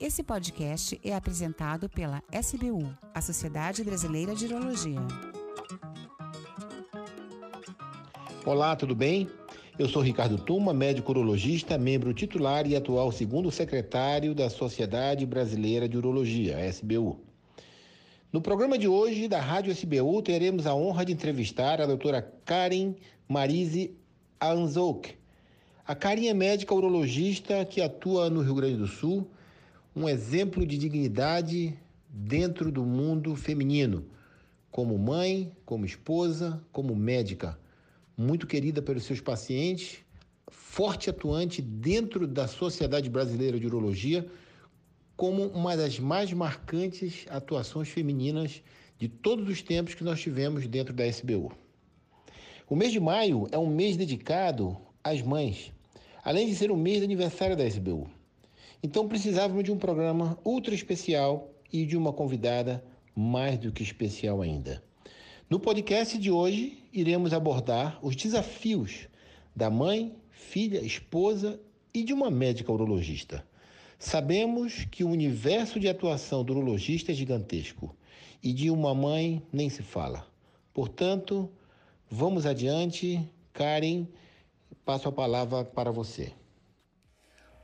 Esse podcast é apresentado pela SBU, a Sociedade Brasileira de Urologia. Olá, tudo bem? Eu sou Ricardo Tuma, médico urologista, membro titular e atual segundo secretário da Sociedade Brasileira de Urologia, SBU. No programa de hoje da Rádio SBU teremos a honra de entrevistar a doutora Karen Marise Anzouk. A Karen é médica urologista que atua no Rio Grande do Sul, um exemplo de dignidade dentro do mundo feminino, como mãe, como esposa, como médica, muito querida pelos seus pacientes, forte atuante dentro da Sociedade Brasileira de Urologia como uma das mais marcantes atuações femininas de todos os tempos que nós tivemos dentro da SBU. O mês de maio é um mês dedicado às mães, além de ser o mês de aniversário da SBU. Então precisávamos de um programa ultra especial e de uma convidada mais do que especial ainda. No podcast de hoje, iremos abordar os desafios da mãe, filha, esposa e de uma médica urologista. Sabemos que o universo de atuação do urologista é gigantesco e de uma mãe nem se fala. Portanto, vamos adiante. Karen, passo a palavra para você.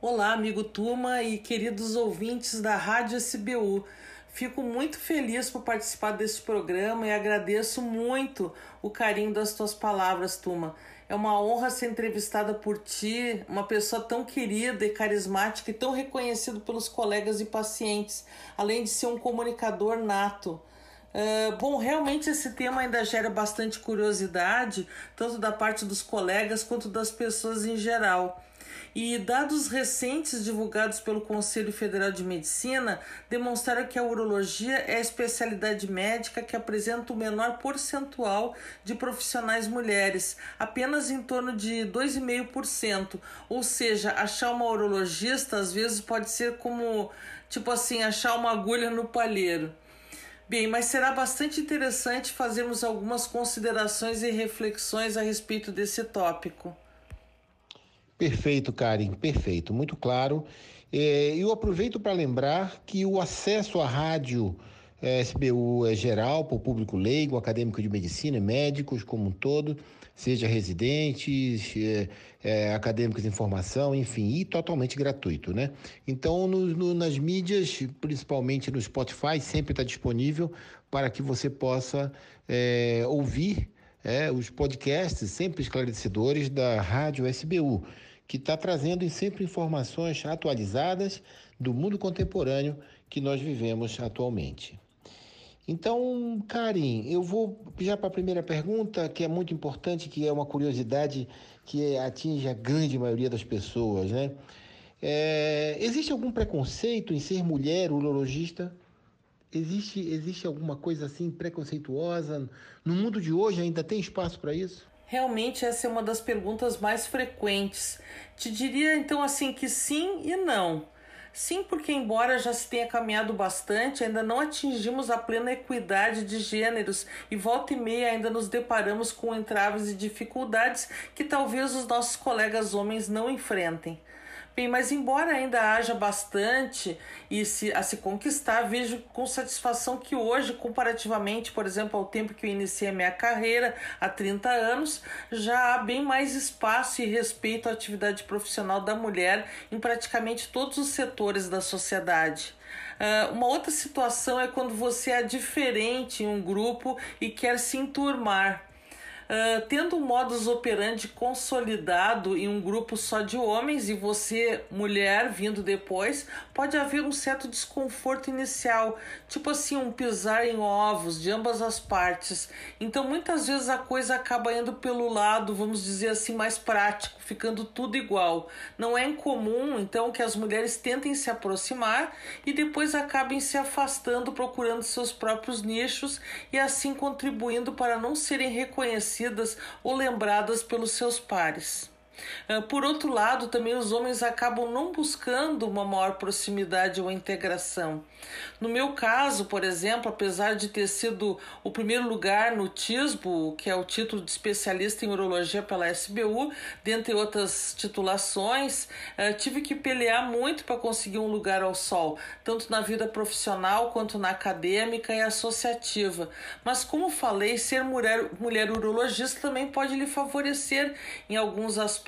Olá, amigo Turma e queridos ouvintes da Rádio SBU. Fico muito feliz por participar desse programa e agradeço muito o carinho das tuas palavras, Turma. É uma honra ser entrevistada por ti, uma pessoa tão querida e carismática e tão reconhecido pelos colegas e pacientes, além de ser um comunicador nato. Uh, bom, realmente esse tema ainda gera bastante curiosidade, tanto da parte dos colegas quanto das pessoas em geral. E dados recentes divulgados pelo Conselho Federal de Medicina demonstraram que a urologia é a especialidade médica que apresenta o menor percentual de profissionais mulheres, apenas em torno de 2,5%. Ou seja, achar uma urologista às vezes pode ser como, tipo assim, achar uma agulha no palheiro. Bem, mas será bastante interessante fazermos algumas considerações e reflexões a respeito desse tópico. Perfeito, Karen, perfeito, muito claro. É, eu aproveito para lembrar que o acesso à rádio é, SBU é geral para o público leigo, acadêmico de medicina, médicos como um todo, seja residentes, é, é, acadêmicos de informação, enfim, e totalmente gratuito, né? Então, no, no, nas mídias, principalmente no Spotify, sempre está disponível para que você possa é, ouvir é, os podcasts sempre esclarecedores da Rádio SBU, que está trazendo sempre informações atualizadas do mundo contemporâneo que nós vivemos atualmente. Então, Karim, eu vou já para a primeira pergunta, que é muito importante, que é uma curiosidade que atinge a grande maioria das pessoas, né? É, existe algum preconceito em ser mulher urologista? Existe, existe alguma coisa assim preconceituosa? No mundo de hoje ainda tem espaço para isso? Realmente essa é uma das perguntas mais frequentes. Te diria então assim que sim e não. Sim, porque embora já se tenha caminhado bastante, ainda não atingimos a plena equidade de gêneros e volta e meia ainda nos deparamos com entraves e dificuldades que talvez os nossos colegas homens não enfrentem. Bem, mas embora ainda haja bastante e se, a se conquistar, vejo com satisfação que hoje, comparativamente, por exemplo, ao tempo que eu iniciei a minha carreira, há 30 anos, já há bem mais espaço e respeito à atividade profissional da mulher em praticamente todos os setores da sociedade. Uh, uma outra situação é quando você é diferente em um grupo e quer se enturmar. Uh, tendo um modus operandi consolidado em um grupo só de homens e você, mulher, vindo depois, pode haver um certo desconforto inicial, tipo assim, um pisar em ovos de ambas as partes. Então, muitas vezes a coisa acaba indo pelo lado, vamos dizer assim, mais prático, ficando tudo igual. Não é incomum, então, que as mulheres tentem se aproximar e depois acabem se afastando, procurando seus próprios nichos e assim contribuindo para não serem reconhecidas ou lembradas pelos seus pares. Ah, por outro lado, também os homens acabam não buscando uma maior proximidade ou integração. No meu caso, por exemplo, apesar de ter sido o primeiro lugar no TISBO, que é o título de especialista em urologia pela SBU, dentre outras titulações, ah, tive que pelear muito para conseguir um lugar ao sol, tanto na vida profissional quanto na acadêmica e associativa. Mas, como falei, ser mulher, mulher urologista também pode lhe favorecer em alguns aspectos.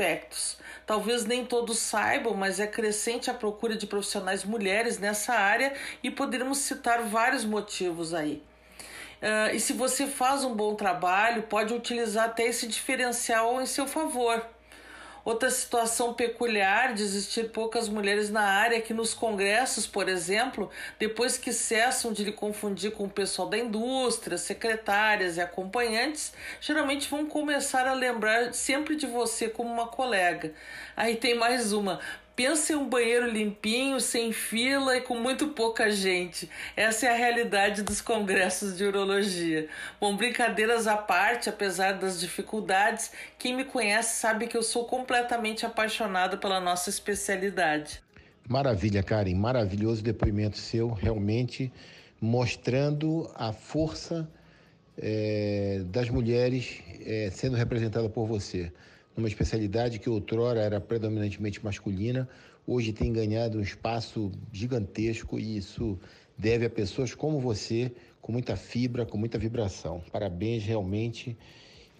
Talvez nem todos saibam, mas é crescente a procura de profissionais mulheres nessa área e poderíamos citar vários motivos aí. Uh, e se você faz um bom trabalho, pode utilizar até esse diferencial em seu favor. Outra situação peculiar de existir poucas mulheres na área é que nos congressos, por exemplo, depois que cessam de lhe confundir com o pessoal da indústria, secretárias e acompanhantes, geralmente vão começar a lembrar sempre de você como uma colega. Aí tem mais uma. Pensa em um banheiro limpinho, sem fila e com muito pouca gente. Essa é a realidade dos congressos de urologia. Bom, brincadeiras à parte, apesar das dificuldades, quem me conhece sabe que eu sou completamente apaixonada pela nossa especialidade. Maravilha, Karen, maravilhoso depoimento seu, realmente mostrando a força é, das mulheres é, sendo representada por você uma especialidade que outrora era predominantemente masculina, hoje tem ganhado um espaço gigantesco e isso deve a pessoas como você, com muita fibra, com muita vibração. Parabéns realmente.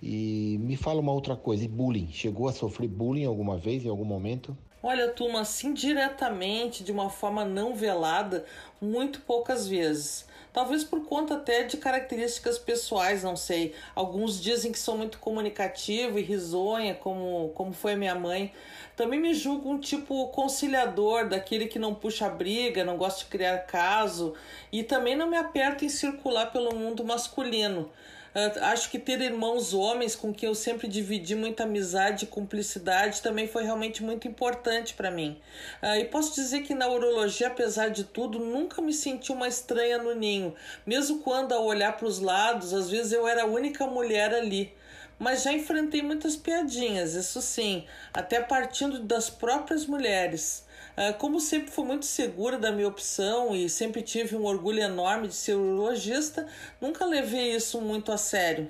E me fala uma outra coisa, e bullying? Chegou a sofrer bullying alguma vez, em algum momento? Olha, turma, assim diretamente, de uma forma não velada, muito poucas vezes. Talvez por conta até de características pessoais, não sei. Alguns dizem que sou muito comunicativo e risonha, como, como foi a minha mãe. Também me julgo um tipo conciliador, daquele que não puxa briga, não gosta de criar caso e também não me aperto em circular pelo mundo masculino. Uh, acho que ter irmãos homens com quem eu sempre dividi muita amizade e cumplicidade também foi realmente muito importante para mim. Uh, e posso dizer que na urologia, apesar de tudo, nunca me senti uma estranha no ninho. Mesmo quando, ao olhar para os lados, às vezes eu era a única mulher ali mas já enfrentei muitas piadinhas, isso sim, até partindo das próprias mulheres. Ah, como sempre fui muito segura da minha opção e sempre tive um orgulho enorme de ser urologista, nunca levei isso muito a sério.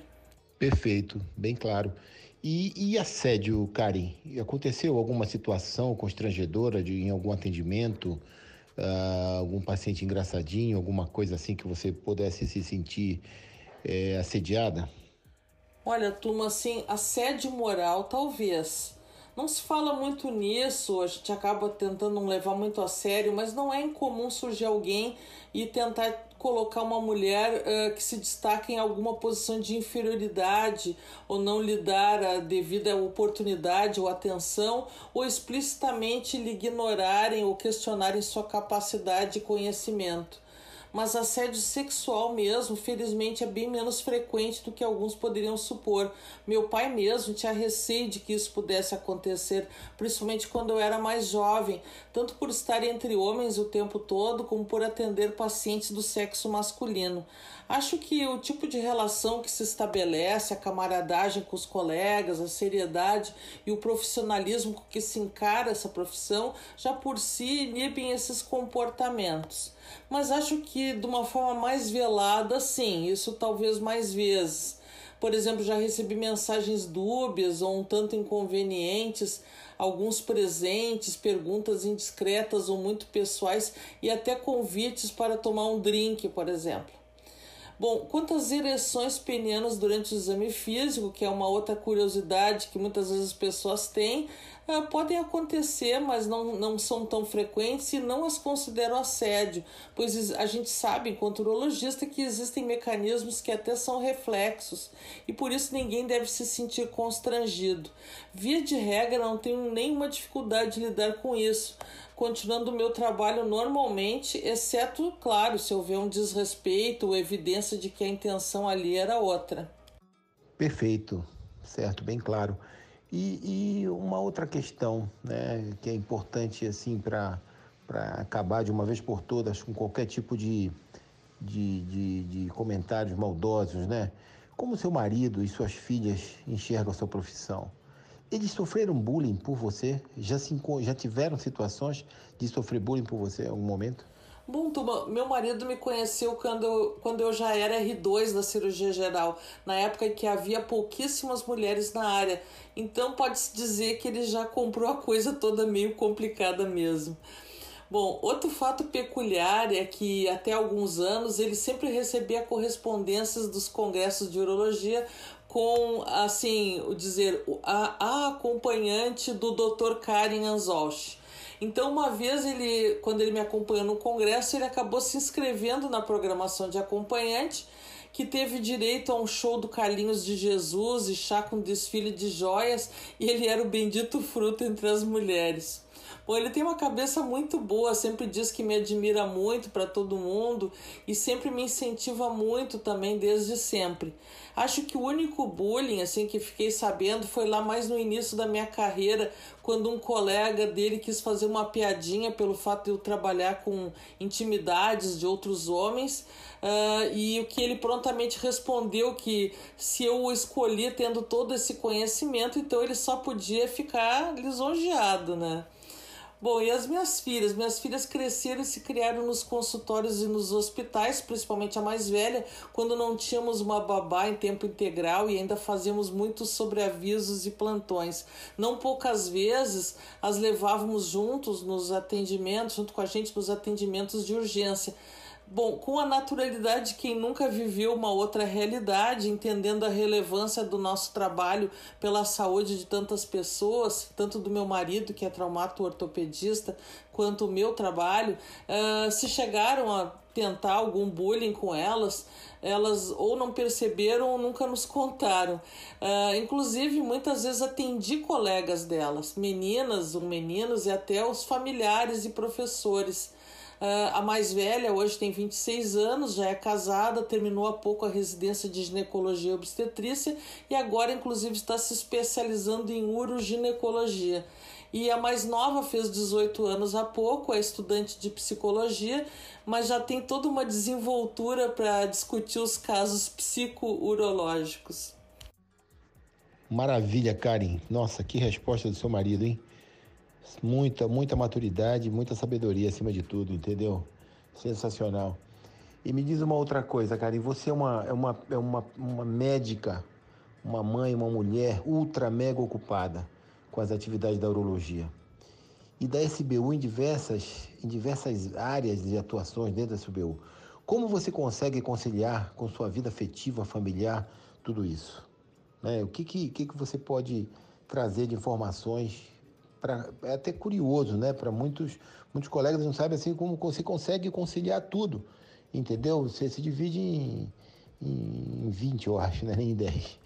Perfeito, bem claro. E, e assédio, Karen? Aconteceu alguma situação constrangedora de, em algum atendimento? Uh, algum paciente engraçadinho, alguma coisa assim que você pudesse se sentir é, assediada? Olha, turma, assim, assédio moral, talvez. Não se fala muito nisso, a gente acaba tentando não levar muito a sério, mas não é incomum surgir alguém e tentar colocar uma mulher uh, que se destaca em alguma posição de inferioridade ou não lhe dar a devida oportunidade ou atenção ou explicitamente lhe ignorarem ou questionarem sua capacidade e conhecimento mas assédio sexual mesmo, felizmente, é bem menos frequente do que alguns poderiam supor. Meu pai mesmo tinha receio de que isso pudesse acontecer, principalmente quando eu era mais jovem, tanto por estar entre homens o tempo todo, como por atender pacientes do sexo masculino. Acho que o tipo de relação que se estabelece, a camaradagem com os colegas, a seriedade e o profissionalismo com que se encara essa profissão, já por si inibem esses comportamentos mas acho que de uma forma mais velada, sim, isso talvez mais vezes. Por exemplo, já recebi mensagens dúbias ou um tanto inconvenientes, alguns presentes, perguntas indiscretas ou muito pessoais e até convites para tomar um drink, por exemplo. Bom, quanto às ereções penianas durante o exame físico, que é uma outra curiosidade que muitas vezes as pessoas têm, uh, podem acontecer, mas não, não são tão frequentes e não as considero assédio, pois a gente sabe, enquanto urologista, que existem mecanismos que até são reflexos e por isso ninguém deve se sentir constrangido. Via de regra, não tenho nenhuma dificuldade de lidar com isso continuando o meu trabalho normalmente, exceto, claro, se houver um desrespeito ou evidência de que a intenção ali era outra. Perfeito, certo, bem claro. E, e uma outra questão, né, que é importante assim para acabar de uma vez por todas com qualquer tipo de, de, de, de comentários maldosos, né? Como seu marido e suas filhas enxergam a sua profissão? Eles sofreram bullying por você? Já, se, já tiveram situações de sofrer bullying por você em algum momento? Bom, Tuma, meu marido me conheceu quando quando eu já era R2 da cirurgia geral, na época em que havia pouquíssimas mulheres na área. Então pode-se dizer que ele já comprou a coisa toda meio complicada mesmo. Bom, outro fato peculiar é que até alguns anos ele sempre recebia correspondências dos congressos de urologia com, assim, o dizer, a, a acompanhante do Dr. Karen Anzolch. Então, uma vez ele, quando ele me acompanhou no congresso, ele acabou se inscrevendo na programação de acompanhante, que teve direito a um show do Carlinhos de Jesus e chá com desfile de joias, e ele era o bendito fruto entre as mulheres. Bom, ele tem uma cabeça muito boa, sempre diz que me admira muito para todo mundo e sempre me incentiva muito também desde sempre. Acho que o único bullying assim que fiquei sabendo foi lá mais no início da minha carreira, quando um colega dele quis fazer uma piadinha pelo fato de eu trabalhar com intimidades de outros homens. Uh, e o que ele prontamente respondeu que se eu o escolhi tendo todo esse conhecimento, então ele só podia ficar lisonjeado, né? Bom, e as minhas filhas? Minhas filhas cresceram e se criaram nos consultórios e nos hospitais, principalmente a mais velha, quando não tínhamos uma babá em tempo integral e ainda fazíamos muitos sobreavisos e plantões. Não poucas vezes as levávamos juntos nos atendimentos, junto com a gente nos atendimentos de urgência. Bom, com a naturalidade de quem nunca viveu uma outra realidade, entendendo a relevância do nosso trabalho pela saúde de tantas pessoas, tanto do meu marido, que é traumato ortopedista, quanto o meu trabalho, uh, se chegaram a tentar algum bullying com elas, elas ou não perceberam ou nunca nos contaram. Uh, inclusive, muitas vezes atendi colegas delas, meninas ou meninos e até os familiares e professores. Uh, a mais velha hoje tem 26 anos, já é casada, terminou há pouco a residência de ginecologia e obstetrícia e agora, inclusive, está se especializando em uroginecologia. E a mais nova fez 18 anos há pouco, é estudante de psicologia, mas já tem toda uma desenvoltura para discutir os casos psico-urológicos. Maravilha, Karen. Nossa, que resposta do seu marido, hein? Muita, muita maturidade, muita sabedoria acima de tudo, entendeu? Sensacional. E me diz uma outra coisa, cara, e você é uma, é uma, é uma, uma médica, uma mãe, uma mulher ultra mega ocupada com as atividades da urologia. E da SBU em diversas, em diversas áreas de atuações dentro da SBU. Como você consegue conciliar com sua vida afetiva, familiar, tudo isso? Né? O que, que, que você pode trazer de informações pra, é até curioso, né? Para muitos, muitos colegas não sabem assim como você consegue conciliar tudo, entendeu? Você se divide em, em 20, eu acho, né? Em 10.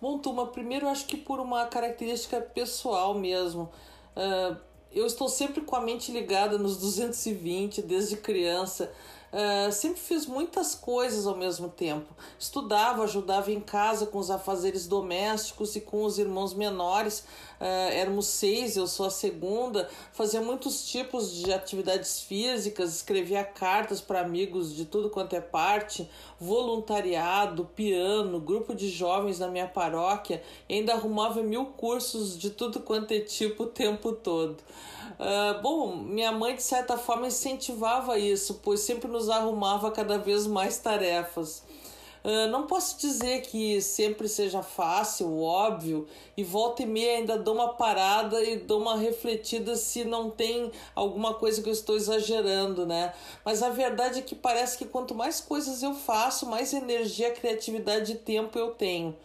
Bom, turma, primeiro eu acho que por uma característica pessoal mesmo. Uh, eu estou sempre com a mente ligada nos 220 desde criança. Uh, sempre fiz muitas coisas ao mesmo tempo. Estudava, ajudava em casa com os afazeres domésticos e com os irmãos menores. Uh, éramos seis, eu sou a segunda. Fazia muitos tipos de atividades físicas, escrevia cartas para amigos de tudo quanto é parte, voluntariado, piano, grupo de jovens na minha paróquia. E ainda arrumava mil cursos de tudo quanto é tipo o tempo todo. Uh, bom, minha mãe de certa forma incentivava isso, pois sempre nos arrumava cada vez mais tarefas. Uh, não posso dizer que sempre seja fácil, óbvio, e volta e meia ainda dou uma parada e dou uma refletida se não tem alguma coisa que eu estou exagerando, né? Mas a verdade é que parece que quanto mais coisas eu faço, mais energia, criatividade e tempo eu tenho.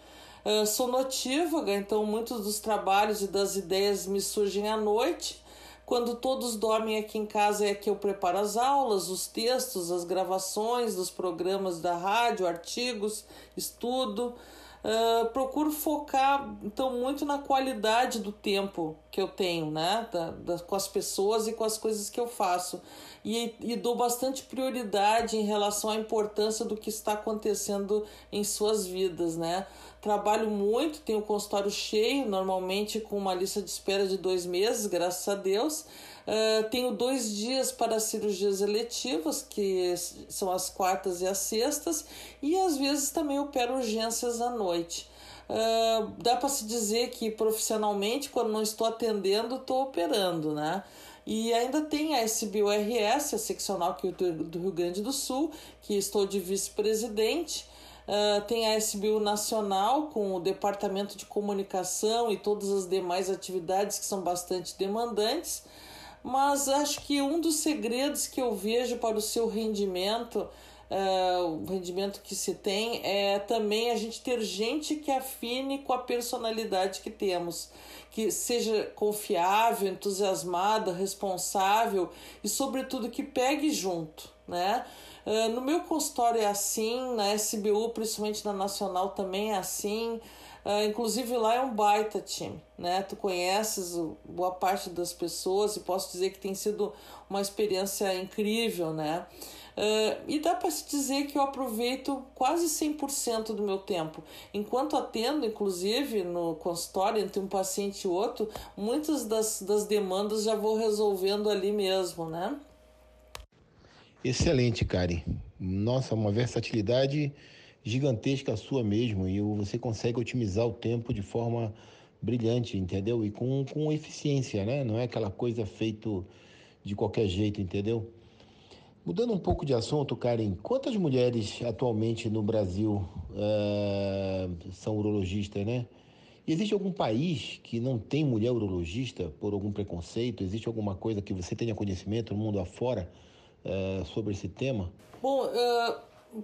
Uh, sou notívaga, então muitos dos trabalhos e das ideias me surgem à noite quando todos dormem aqui em casa é que eu preparo as aulas, os textos, as gravações dos programas da rádio, artigos, estudo. Uh, procuro focar então muito na qualidade do tempo que eu tenho, né, da, da, com as pessoas e com as coisas que eu faço e, e dou bastante prioridade em relação à importância do que está acontecendo em suas vidas, né. Trabalho muito, tenho o consultório cheio, normalmente com uma lista de espera de dois meses, graças a Deus. Uh, tenho dois dias para cirurgias eletivas, que são as quartas e as sextas, e às vezes também opero urgências à noite. uh, dá para se dizer que profissionalmente, quando não estou atendendo, estou operando, né? E ainda tem a SBURS, a seccional aqui do Rio Grande do Sul, que estou de vice-presidente. Uh, tem a SBU Nacional, com o Departamento de Comunicação e todas as demais atividades que são bastante demandantes. Mas acho que um dos segredos que eu vejo para o seu rendimento uh, o rendimento que se tem é também a gente ter gente que afine com a personalidade que temos, que seja confiável, entusiasmada, responsável e, sobretudo, que pegue junto, né? Uh, no meu consultório é assim, na SBU, principalmente na Nacional, também é assim. Uh, inclusive lá é um baita time, né? Tu conheces boa parte das pessoas e posso dizer que tem sido uma experiência incrível, né? Uh, e dá para se dizer que eu aproveito quase 100% do meu tempo. Enquanto atendo, inclusive, no consultório, entre um paciente e outro, muitas das, das demandas já vou resolvendo ali mesmo, né? Excelente, Kari. Nossa, uma versatilidade gigantesca sua mesmo e você consegue otimizar o tempo de forma brilhante, entendeu? E com, com eficiência, né? Não é aquela coisa feito de qualquer jeito, entendeu? Mudando um pouco de assunto, Karen, quantas mulheres atualmente no Brasil uh, são urologistas, né? existe algum país que não tem mulher urologista por algum preconceito? Existe alguma coisa que você tenha conhecimento no mundo afora uh, sobre esse tema? Bom, uh,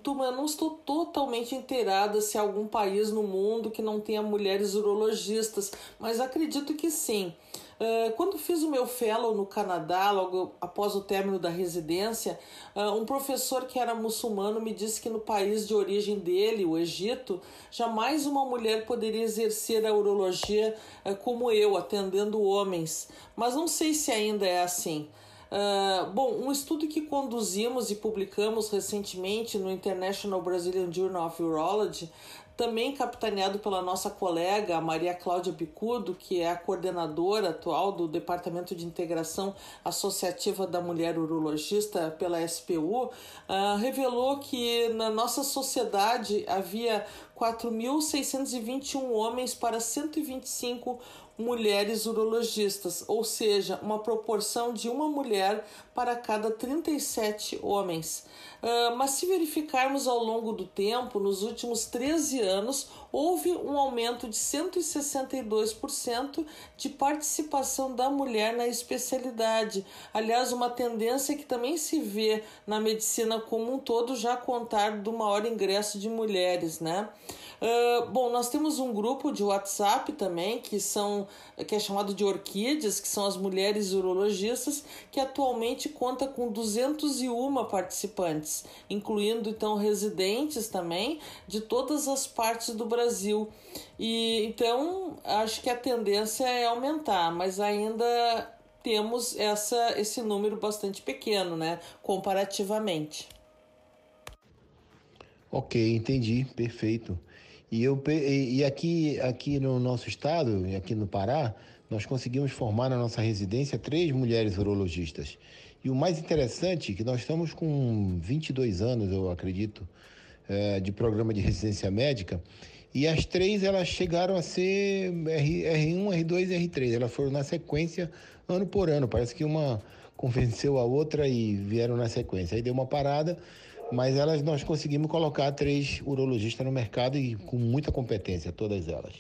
eu não estou totalmente inteirada se há algum país no mundo que não tenha mulheres urologistas, mas acredito que sim. Ah, quando fiz o meu fellow no Canadá, logo após o término da residência, um professor que era muçulmano me disse que no país de origem dele, o Egito, jamais uma mulher poderia exercer a urologia como eu, atendendo homens. Mas não sei se ainda é assim. Uh, bom, um estudo que conduzimos e publicamos recentemente no International Brazilian Journal of Urology também capitaneado pela nossa colega Maria Cláudia Bicudo, que é a coordenadora atual do Departamento de Integração Associativa da Mulher Urologista pela SPU, uh, ah, revelou que na nossa sociedade havia 4.621 homens para 125 mulheres urologistas, ou seja, uma proporção de uma mulher para cada 37 homens. Uh, mas se verificarmos ao longo do tempo, nos últimos 13 anos, houve um aumento de 162% de participação da mulher na especialidade. Aliás, uma tendência que também se vê na medicina como um todo, já contar do maior ingresso de mulheres, né? Uh, bom, nós temos um grupo de WhatsApp também que são que é chamado de Orquídeas, que são as mulheres urologistas, que atualmente conta com 201 participantes, incluindo então residentes também de todas as partes do Brasil. E então acho que a tendência é aumentar, mas ainda temos essa, esse número bastante pequeno, né, comparativamente. Ok, entendi, perfeito. E, eu, e aqui, aqui no nosso estado, aqui no Pará, nós conseguimos formar na nossa residência três mulheres urologistas. E o mais interessante é que nós estamos com 22 anos, eu acredito, é, de programa de residência médica, e as três elas chegaram a ser R, R1, R2 e R3. Elas foram na sequência ano por ano. Parece que uma convenceu a outra e vieram na sequência. Aí deu uma parada, mas elas nós conseguimos colocar três urologistas no mercado e com muita competência, todas elas.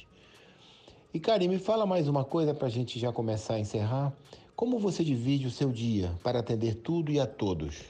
E Karim, me fala mais uma coisa para a gente já começar a encerrar. Como você divide o seu dia para atender tudo e a todos?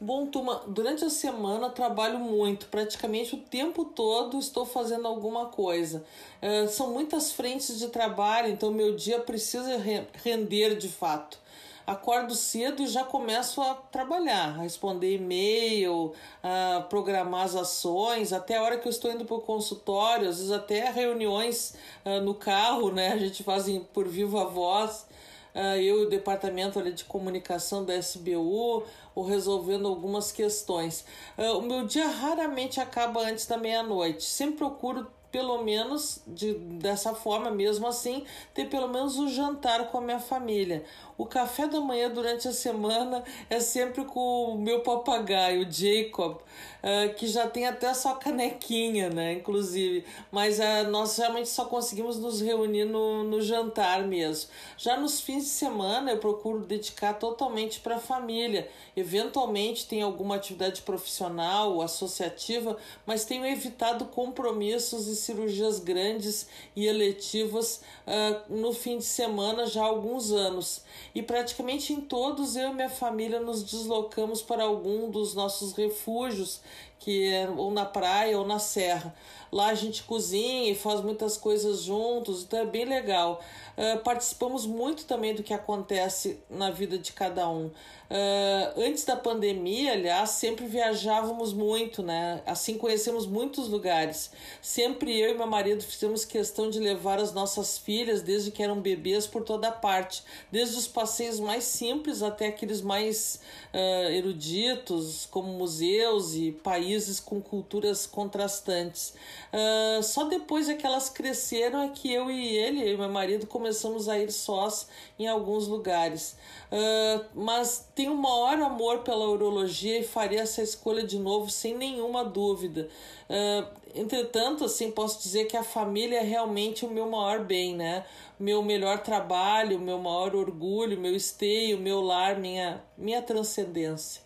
Bom, turma, durante a semana trabalho muito, praticamente o tempo todo estou fazendo alguma coisa. É, são muitas frentes de trabalho, então meu dia precisa render de fato acordo cedo e já começo a trabalhar, a responder e-mail, a programar as ações, até a hora que eu estou indo para o consultório, às vezes até reuniões uh, no carro, né? A gente faz por viva voz. Uh, eu e o departamento ali, de comunicação da SBU, ou resolvendo algumas questões. Uh, o meu dia raramente acaba antes da meia-noite. Sempre procuro pelo menos de, dessa forma, mesmo assim, ter pelo menos o um jantar com a minha família. O café da manhã durante a semana é sempre com o meu papagaio, Jacob, uh, que já tem até sua canequinha, né? Inclusive. Mas uh, nós realmente só conseguimos nos reunir no, no jantar mesmo. Já nos fins de semana eu procuro dedicar totalmente para a família. Eventualmente tem alguma atividade profissional, associativa, mas tenho evitado compromissos e cirurgias grandes e eletivas uh, no fim de semana já há alguns anos. E praticamente em todos eu e minha família nos deslocamos para algum dos nossos refúgios, que é ou na praia ou na serra. Lá a gente cozinha e faz muitas coisas juntos, então é bem legal. Uh, participamos muito também do que acontece na vida de cada um. Uh, antes da pandemia, aliás, sempre viajávamos muito, né? Assim conhecemos muitos lugares. Sempre eu e meu marido fizemos questão de levar as nossas filhas, desde que eram bebês, por toda parte. Desde os passeios mais simples até aqueles mais uh, eruditos, como museus e países com culturas contrastantes. Uh, só depois é que elas cresceram é que eu e ele, eu e meu marido, começamos a ir sós em alguns lugares. Uh, mas tenho o maior amor pela urologia e faria essa escolha de novo sem nenhuma dúvida. Uh, entretanto, assim, posso dizer que a família é realmente o meu maior bem, né? Meu melhor trabalho, meu maior orgulho, meu esteio, meu lar, minha, minha transcendência.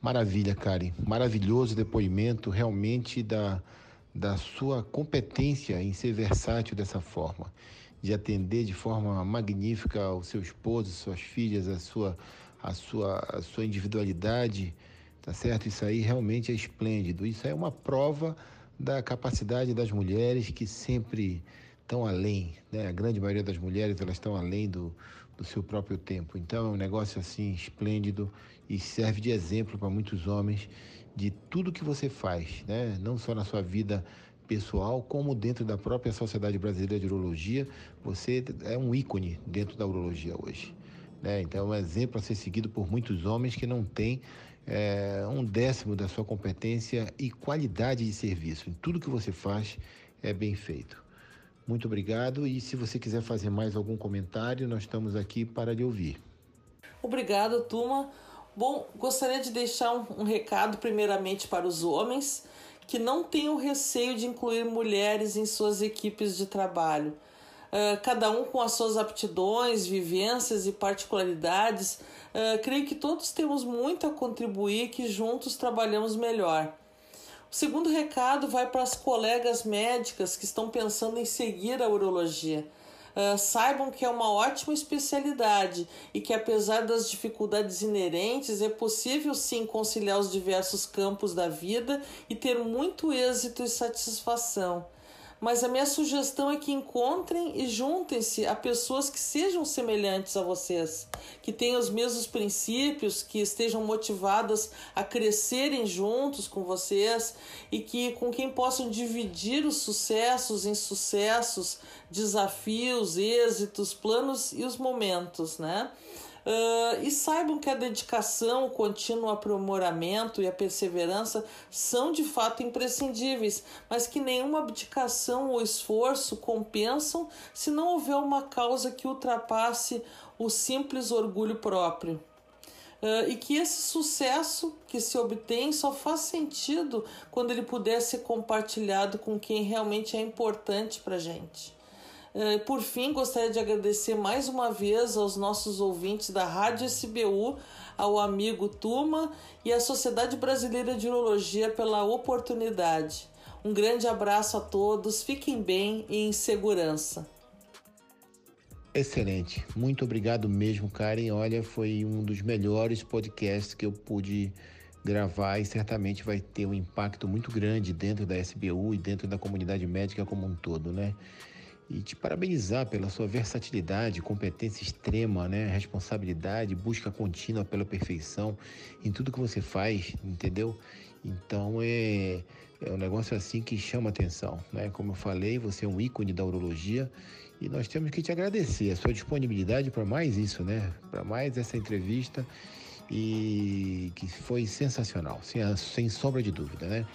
Maravilha, Karen. Maravilhoso depoimento realmente da, da sua competência em ser versátil dessa forma de atender de forma magnífica ao seu esposo, suas filhas, a sua, a sua, a sua individualidade, tá certo? Isso aí realmente é esplêndido. Isso é uma prova da capacidade das mulheres que sempre estão além, né? A grande maioria das mulheres elas estão além do, do seu próprio tempo. Então é um negócio assim esplêndido e serve de exemplo para muitos homens de tudo que você faz, né? Não só na sua vida pessoal, como dentro da própria Sociedade Brasileira de Urologia, você é um ícone dentro da urologia hoje. Né? Então, é um exemplo a ser seguido por muitos homens que não têm é, um décimo da sua competência e qualidade de serviço. Em tudo que você faz é bem feito. Muito obrigado e se você quiser fazer mais algum comentário, nós estamos aqui para lhe ouvir. Obrigada, turma. Bom, gostaria de deixar um, um recado primeiramente para os homens que não tenham receio de incluir mulheres em suas equipes de trabalho. Uh, cada um com as suas aptidões, vivências e particularidades, uh, creio que todos temos muito a contribuir e que juntos trabalhamos melhor. O segundo recado vai para as colegas médicas que estão pensando em seguir a urologia. Uh, saibam que é uma ótima especialidade e que, apesar das dificuldades inerentes, é possível sim conciliar os diversos campos da vida e ter muito êxito e satisfação mas a minha sugestão é que encontrem e juntem-se a pessoas que sejam semelhantes a vocês, que tenham os mesmos princípios, que estejam motivadas a crescerem juntos com vocês e que com quem possam dividir os sucessos, insucessos, desafios, êxitos, planos e os momentos, né? Uh, e saibam que a dedicação, o contínuo aprimoramento e a perseverança são de fato imprescindíveis, mas que nenhuma abdicação ou esforço compensam se não houver uma causa que ultrapasse o simples orgulho próprio. Uh, e que esse sucesso que se obtém só faz sentido quando ele puder ser compartilhado com quem realmente é importante para gente. Eh, por fim, gostaria de agradecer mais uma vez aos nossos ouvintes da Rádio SBU, ao amigo Tuma e à Sociedade Brasileira de Urologia pela oportunidade. Um grande abraço a todos, fiquem bem e em segurança. Excelente, muito obrigado mesmo, Karen. Olha, foi um dos melhores podcasts que eu pude gravar e certamente vai ter um impacto muito grande dentro da SBU e dentro da comunidade médica como um todo, né? E te parabenizar pela sua versatilidade, competência extrema, né? responsabilidade, busca contínua pela perfeição em tudo que você faz, entendeu? Então é, é um negócio assim que chama atenção, né? Como eu falei, você é um ícone da urologia e nós temos que te agradecer a sua disponibilidade para mais isso, né? Para mais essa entrevista e que foi sensacional, sem, sem sombra de dúvida, né?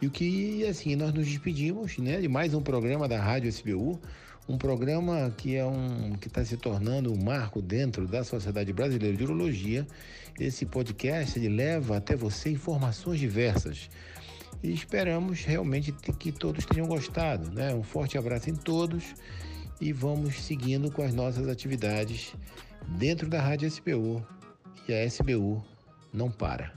E o que, assim, nós nos despedimos né, de mais um programa da Rádio SBU, um programa que é um que está se tornando um marco dentro da Sociedade Brasileira de Urologia. Esse podcast ele leva até você informações diversas. E esperamos realmente que todos tenham gostado. Né? Um forte abraço em todos e vamos seguindo com as nossas atividades dentro da Rádio SBU. E a SBU não para.